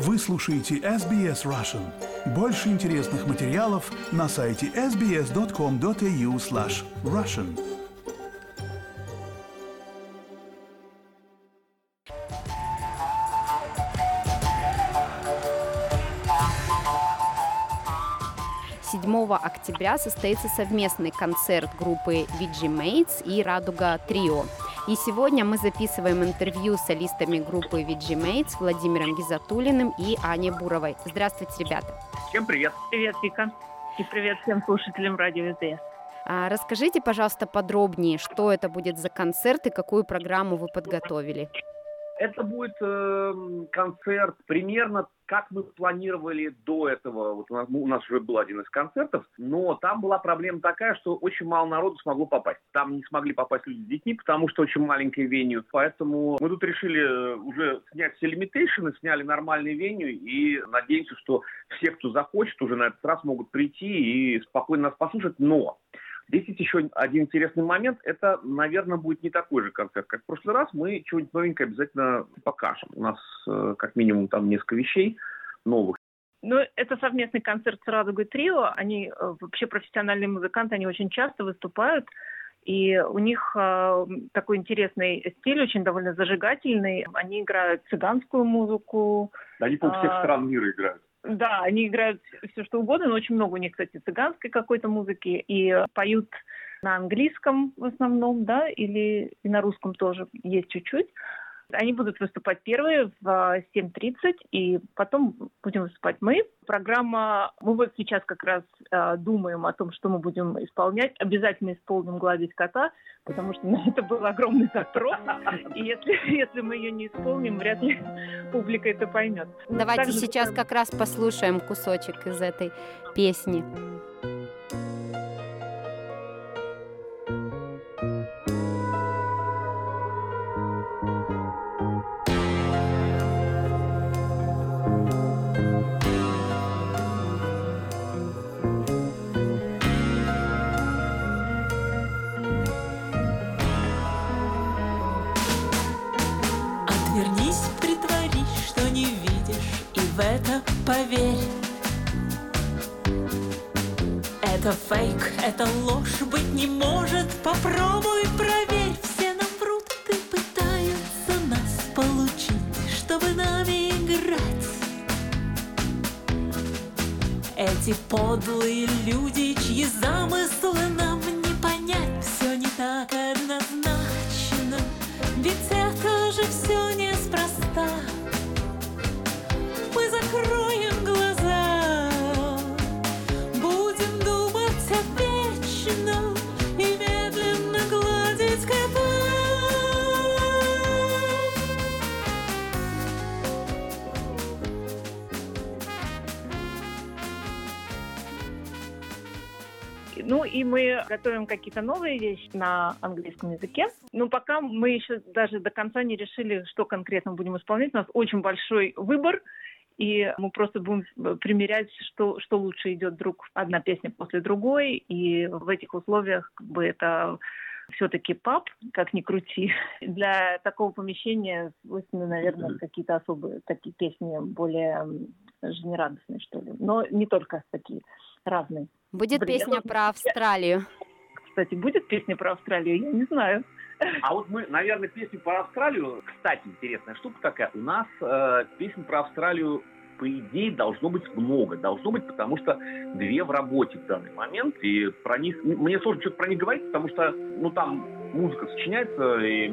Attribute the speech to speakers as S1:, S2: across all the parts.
S1: Вы слушаете SBS Russian. Больше интересных материалов на сайте sbs.com.au slash russian.
S2: Октября состоится совместный концерт группы VG Mates и Радуга Трио. И сегодня мы записываем интервью с солистами группы VG Mates Владимиром Гизатулиным и Аней Буровой. Здравствуйте, ребята.
S3: Всем привет.
S4: Привет, Вика. И привет всем слушателям радио СДС.
S2: А, расскажите, пожалуйста, подробнее, что это будет за концерт и какую программу вы подготовили.
S3: Это будет э, концерт примерно как мы планировали до этого. Вот у нас, у нас уже был один из концертов, но там была проблема такая, что очень мало народу смогло попасть. Там не смогли попасть люди с детьми, потому что очень маленькое веню. Поэтому мы тут решили э, уже снять все лимитейшены, сняли нормальный веню и надеемся, что все, кто захочет, уже на этот раз могут прийти и спокойно нас послушать. Но Здесь есть еще один интересный момент. Это, наверное, будет не такой же концерт, как в прошлый раз. Мы чего-нибудь новенькое обязательно покажем. У нас э, как минимум там несколько вещей новых.
S4: Ну, это совместный концерт с «Радугой Трио». Они э, вообще профессиональные музыканты, они очень часто выступают. И у них э, такой интересный стиль, очень довольно зажигательный. Они играют цыганскую музыку.
S3: Да, они по всех а, стран мира играют.
S4: Да, они играют все что угодно, но очень много у них, кстати, цыганской какой-то музыки и поют на английском в основном, да, или и на русском тоже есть чуть-чуть. Они будут выступать первые в 7.30, и потом будем выступать мы. Программа, мы вот сейчас как раз э, думаем о том, что мы будем исполнять. Обязательно исполним «Гладить кота», потому что на это был огромный запрос. И если, если мы ее не исполним, вряд ли публика это поймет.
S2: Давайте Также... сейчас как раз послушаем кусочек из этой песни.
S5: Это фейк, это ложь быть не может. Попробуй проверь, все нам врут Ты пытаются нас получить, чтобы нами играть. Эти подлые люди, чьи замыслы нам не понять. Все не так однозначно, ведь это же все неспроста
S4: Ну и мы готовим какие-то новые вещи на английском языке. Но пока мы еще даже до конца не решили, что конкретно будем исполнять. У нас очень большой выбор. И мы просто будем примерять, что, что лучше идет друг одна песня после другой. И в этих условиях как бы это все-таки паб, как ни крути. Для такого помещения свойственны, наверное, какие-то особые такие песни, более жизнерадостные, что ли. Но не только такие разные.
S2: Будет Блин, песня про Австралию.
S4: Кстати, будет песня про Австралию? Я не знаю.
S3: А вот мы, наверное, песню про Австралию. Кстати, интересная штука такая. У нас э, песен про Австралию по идее, должно быть много. Должно быть, потому что две в работе в данный момент. И про них... Мне сложно что-то про них говорить, потому что, ну, там музыка сочиняется, и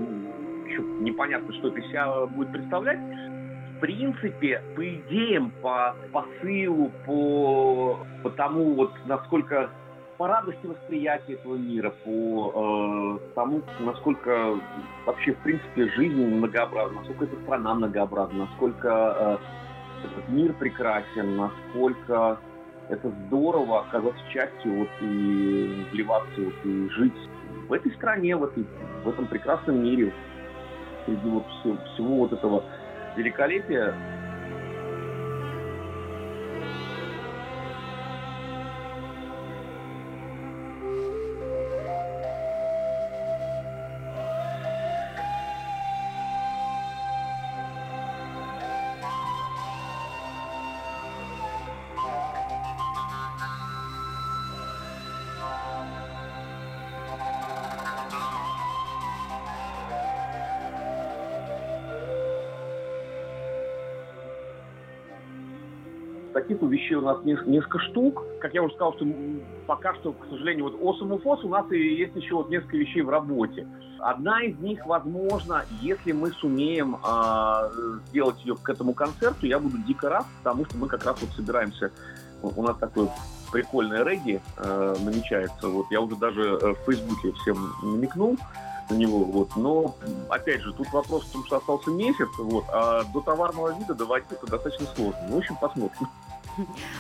S3: еще непонятно, что это из себя будет представлять в принципе, по идеям, по посылу, по, по тому, вот, насколько по радости восприятия этого мира, по э, тому, насколько вообще, в принципе, жизнь многообразна, насколько эта страна многообразна, насколько э, этот мир прекрасен, насколько это здорово оказаться частью вот, и вливаться вот, и жить в этой стране, в, этой, в этом прекрасном мире, среди вот всего, всего вот этого великолепие таких вещей у нас несколько штук. Как я уже сказал, что пока что, к сожалению, вот Awesome UFOS у нас и есть еще вот несколько вещей в работе. Одна из них, возможно, если мы сумеем э, сделать ее к этому концерту, я буду дико рад, потому что мы как раз вот собираемся, у нас такой прикольный регги э, намечается. Вот я уже даже э, в Фейсбуке всем намекнул на него. Вот. Но, опять же, тут вопрос в том, что остался месяц, вот, а до товарного вида доводить это достаточно сложно. Ну, в общем, посмотрим.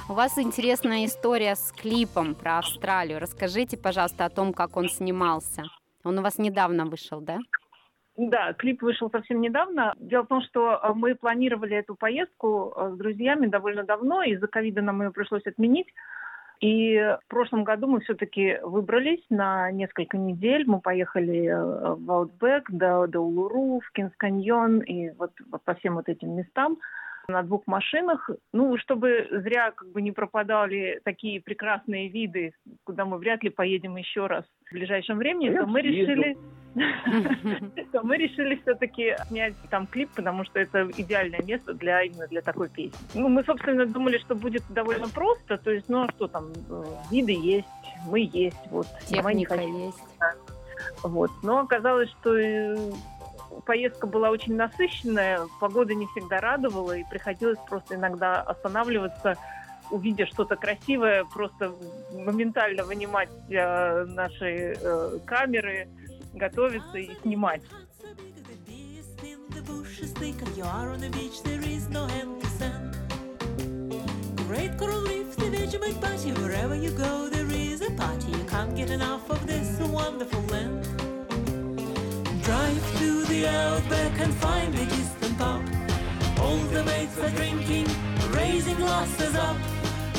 S2: У вас интересная история с клипом про Австралию. Расскажите, пожалуйста, о том, как он снимался. Он у вас недавно вышел, да?
S4: Да, клип вышел совсем недавно. Дело в том, что э, мы планировали эту поездку э, с друзьями довольно давно, из-за ковида нам ее пришлось отменить. И в прошлом году мы все-таки выбрались на несколько недель. Мы поехали э, в Аутбек, до, до Улуру, в Кинс-Каньон и вот, вот по всем вот этим местам на двух машинах. Ну, чтобы зря как бы не пропадали такие прекрасные виды, куда мы вряд ли поедем еще раз в ближайшем времени, Я то мы решили... то мы решили все-таки снять там клип, потому что это идеальное место для именно для такой песни. Ну, мы, собственно, думали, что будет довольно просто, то есть, ну, а что там, э, виды есть, мы есть, вот.
S2: Техника есть.
S4: Вот. Но оказалось, что поездка была очень насыщенная, погода не всегда радовала, и приходилось просто иногда останавливаться, увидя что-то красивое, просто моментально вынимать э, наши э, камеры, готовиться и снимать. Great coral reef, the Vegemite party, wherever you go, there is a party. You can't get enough of this wonderful land. Drive to the outback and find a distant pub. All the mates are drinking, raising glasses up,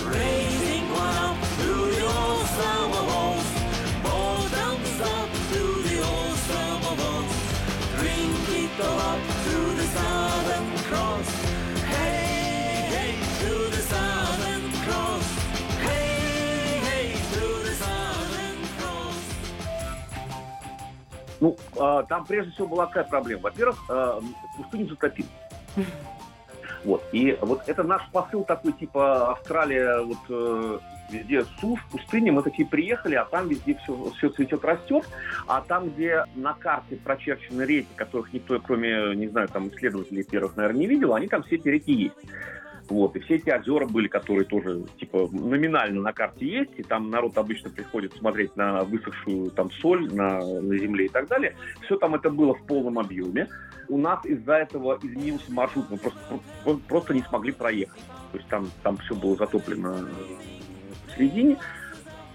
S4: raising one up to the old summer walls. Thumbs up to the old summer walls. Drink it all up to the Southern
S3: там прежде всего была какая проблема. Во-первых, э, пустыню затопил. Вот. И вот это наш посыл такой, типа Австралия, вот э, везде сушь, пустыня, мы такие приехали, а там везде все, все цветет, растет, а там, где на карте прочерчены реки, которых никто, кроме, не знаю, там исследователей первых, наверное, не видел, они там все эти реки есть. Вот, и все эти озера были, которые тоже, типа, номинально на карте есть, и там народ обычно приходит смотреть на высохшую там соль на, на земле и так далее. Все там это было в полном объеме. У нас из-за этого изменился маршрут, мы просто, просто не смогли проехать. То есть там, там все было затоплено в середине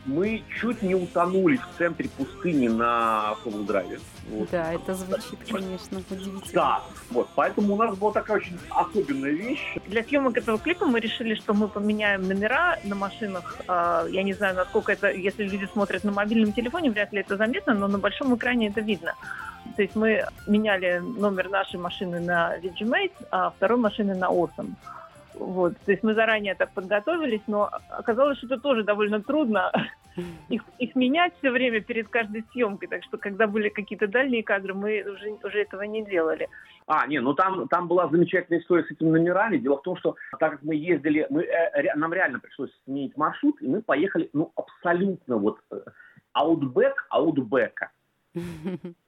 S3: мы чуть не утонули в центре пустыни на Фолл-драйве.
S2: Вот. Да, это звучит, конечно, удивительно.
S3: Да, вот, поэтому у нас была такая очень особенная вещь.
S4: Для съемок этого клипа мы решили, что мы поменяем номера на машинах. А, я не знаю, насколько это, если люди смотрят на мобильном телефоне, вряд ли это заметно, но на большом экране это видно. То есть мы меняли номер нашей машины на VGMate, а второй машины на Awesome. Вот, то есть мы заранее так подготовились, но оказалось, что это тоже довольно трудно их, их менять все время перед каждой съемкой. Так что, когда были какие-то дальние кадры, мы уже, уже этого не делали.
S3: А, не, ну там, там была замечательная история с этими номерами. Дело в том, что так как мы ездили, мы, э, нам реально пришлось сменить маршрут, и мы поехали, ну, абсолютно вот аутбэк аутбэка.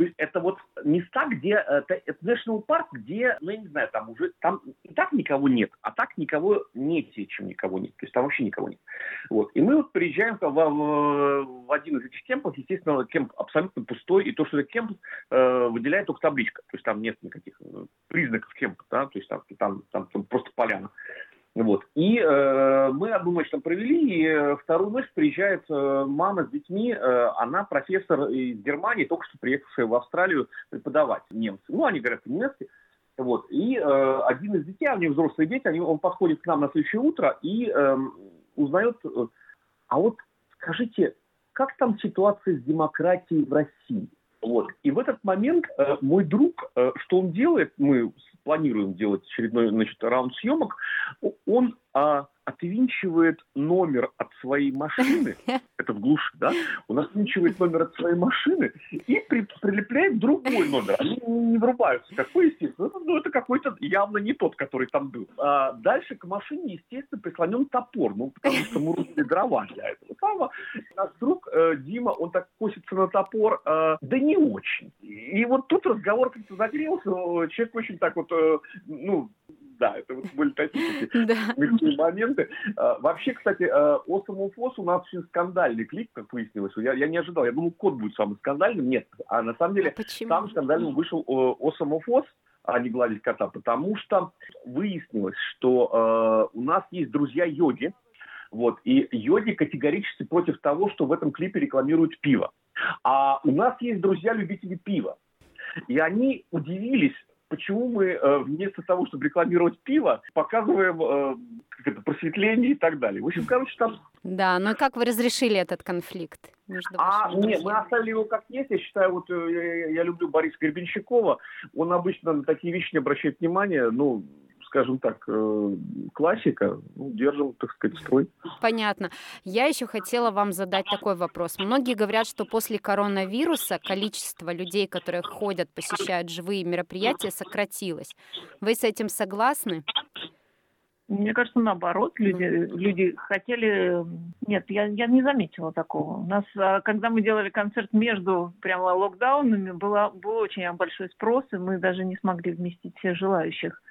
S3: То есть это вот места, где э, это national парк, где, ну я не знаю, там уже там и так никого нет, а так никого нет, чем никого нет. То есть там вообще никого нет. Вот. И мы вот приезжаем в, в, в один из этих camp ов, естественно, camp абсолютно пустой, и то, что это camp, э, выделяет только табличка. То есть там нет никаких э, признаков camp а, да, то есть там, там, там, там просто поляна. Вот. И э, мы одну ночь там провели, и э, вторую ночь приезжает э, мама с детьми, э, она профессор из Германии, только что приехавшая в Австралию преподавать немцы. Ну, они говорят по-немецки. Вот. И э, один из детей, они взрослые дети, они, он подходит к нам на следующее утро и э, узнает, а вот скажите, как там ситуация с демократией в России? Вот. И в этот момент э, мой друг, э, что он делает, мы планируем делать очередной значит, раунд съемок, он а, отвинчивает номер от своей машины, это в глуши, да, он отвинчивает номер от своей машины и при, прилепляет другой номер. Они не врубаются. Какой, естественно? Ну, это какой-то явно не тот, который там был. А дальше к машине, естественно, прислонен топор, ну, потому что мы рубили дрова для этого самого. Наш друг э, Дима, он так косится на топор, э, да не очень. И вот тут разговор как-то загрелся, человек очень так вот, э, ну, да, это вот были такие смешные моменты. А, вообще, кстати, Осому Фос у нас очень скандальный клип, как выяснилось. Я, я не ожидал. Я думал, код будет самым скандальным. Нет. А на самом деле, а самым скандальным вышел Осому Фос а не гладить кота, потому что выяснилось, что э, у нас есть друзья йоги, вот, и йоги категорически против того, что в этом клипе рекламируют пиво. А у нас есть друзья-любители пива. И они удивились, почему мы э, вместо того, чтобы рекламировать пиво, показываем э, как это, просветление и так далее. В общем, короче, там...
S2: Да, но как вы разрешили этот конфликт? Между
S3: а, нет, мы оставили его как есть. Я считаю, вот э, я, я люблю Бориса Гребенщикова. Он обычно на такие вещи не обращает внимания. Ну, скажем так, э, классика, ну, держим, так сказать, строй.
S2: Понятно. Я еще хотела вам задать такой вопрос. Многие говорят, что после коронавируса количество людей, которые ходят, посещают живые мероприятия, сократилось. Вы с этим согласны?
S4: Мне кажется, наоборот, люди, люди хотели... Нет, я, я не заметила такого. У нас, а, когда мы делали концерт между прямо локдаунами, было, был очень большой спрос, и мы даже не смогли вместить всех желающих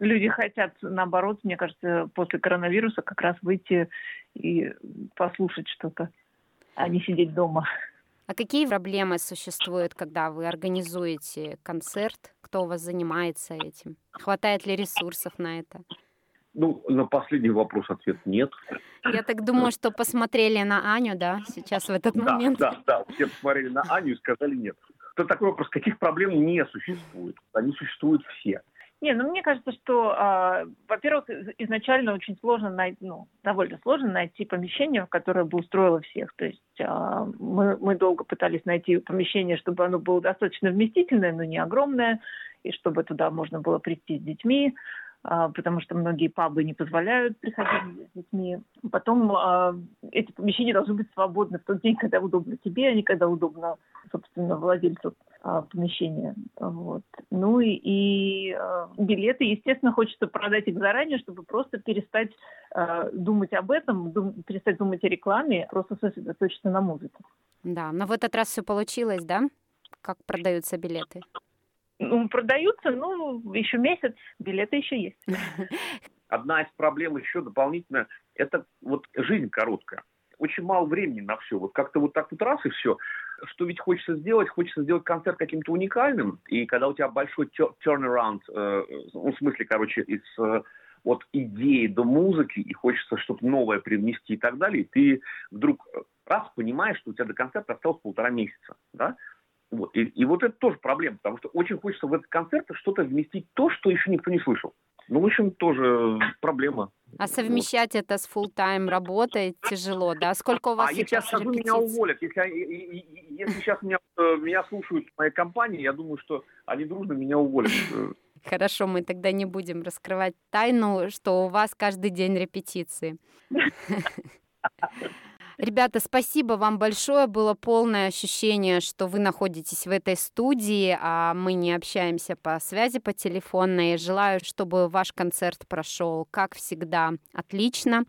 S4: люди хотят, наоборот, мне кажется, после коронавируса как раз выйти и послушать что-то, а не сидеть дома.
S2: А какие проблемы существуют, когда вы организуете концерт? Кто у вас занимается этим? Хватает ли ресурсов на это?
S3: Ну, на последний вопрос ответ нет.
S2: Я так думаю, что посмотрели на Аню, да, сейчас в этот
S3: да,
S2: момент.
S3: Да, да, все посмотрели на Аню и сказали нет. Это такой вопрос, каких проблем не существует? Они существуют все.
S4: Не, ну мне кажется, что, э, во-первых, изначально очень сложно найти, ну, довольно сложно найти помещение, которое бы устроило всех. То есть э, мы, мы долго пытались найти помещение, чтобы оно было достаточно вместительное, но не огромное, и чтобы туда можно было прийти с детьми. А, потому что многие пабы не позволяют приходить с детьми. Потом а, эти помещения должны быть свободны в тот день, когда удобно тебе, а не когда удобно, собственно, владельцу а, помещения. Вот. Ну и, и билеты, естественно, хочется продать их заранее, чтобы просто перестать думать об этом, дум, перестать думать о рекламе, просто сосредоточиться на музыке.
S2: Да, но в этот раз все получилось, да? Как продаются билеты?
S4: Ну, продаются, ну, еще месяц, билеты еще есть.
S3: Одна из проблем еще дополнительно, это вот жизнь короткая. Очень мало времени на все. Вот как-то вот так вот раз и все. Что ведь хочется сделать? Хочется сделать концерт каким-то уникальным. И когда у тебя большой turnaround, э, ну, в смысле, короче, из э, от идеи до музыки, и хочется что-то новое привнести и так далее, ты вдруг раз понимаешь, что у тебя до концерта осталось полтора месяца, да, вот. И, и вот это тоже проблема, потому что очень хочется в этот концерт что-то вместить то, что еще никто не слышал. Ну, в общем, тоже проблема.
S2: А совмещать вот. это с full тайм работой тяжело, да? Сколько у вас
S3: а
S2: сейчас
S3: если я скажу, меня уволят. Если, если сейчас меня, э, меня слушают моя компания, я думаю, что они дружно меня уволят.
S2: Хорошо, мы тогда не будем раскрывать тайну, что у вас каждый день репетиции. Ребята, спасибо вам большое. Было полное ощущение, что вы находитесь в этой студии, а мы не общаемся по связи по телефонной. Желаю, чтобы ваш концерт прошел, как всегда, отлично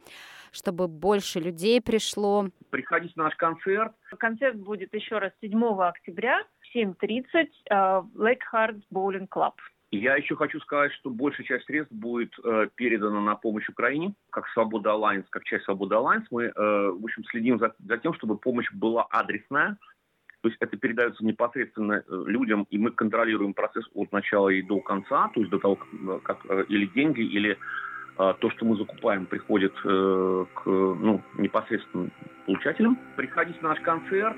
S2: чтобы больше людей пришло.
S3: Приходите на наш концерт.
S4: Концерт будет еще раз 7 октября в 7.30 в Lake Heart Bowling Club.
S3: Я еще хочу сказать, что большая часть средств будет э, передана на помощь Украине, как Свобода Алliance, как часть Свободы Алliance. Мы, э, в общем, следим за, за тем, чтобы помощь была адресная, то есть это передается непосредственно э, людям, и мы контролируем процесс от начала и до конца, то есть до того, как, как э, или деньги, или э, то, что мы закупаем, приходит э, к ну, непосредственно получателям. Приходите на наш концерт.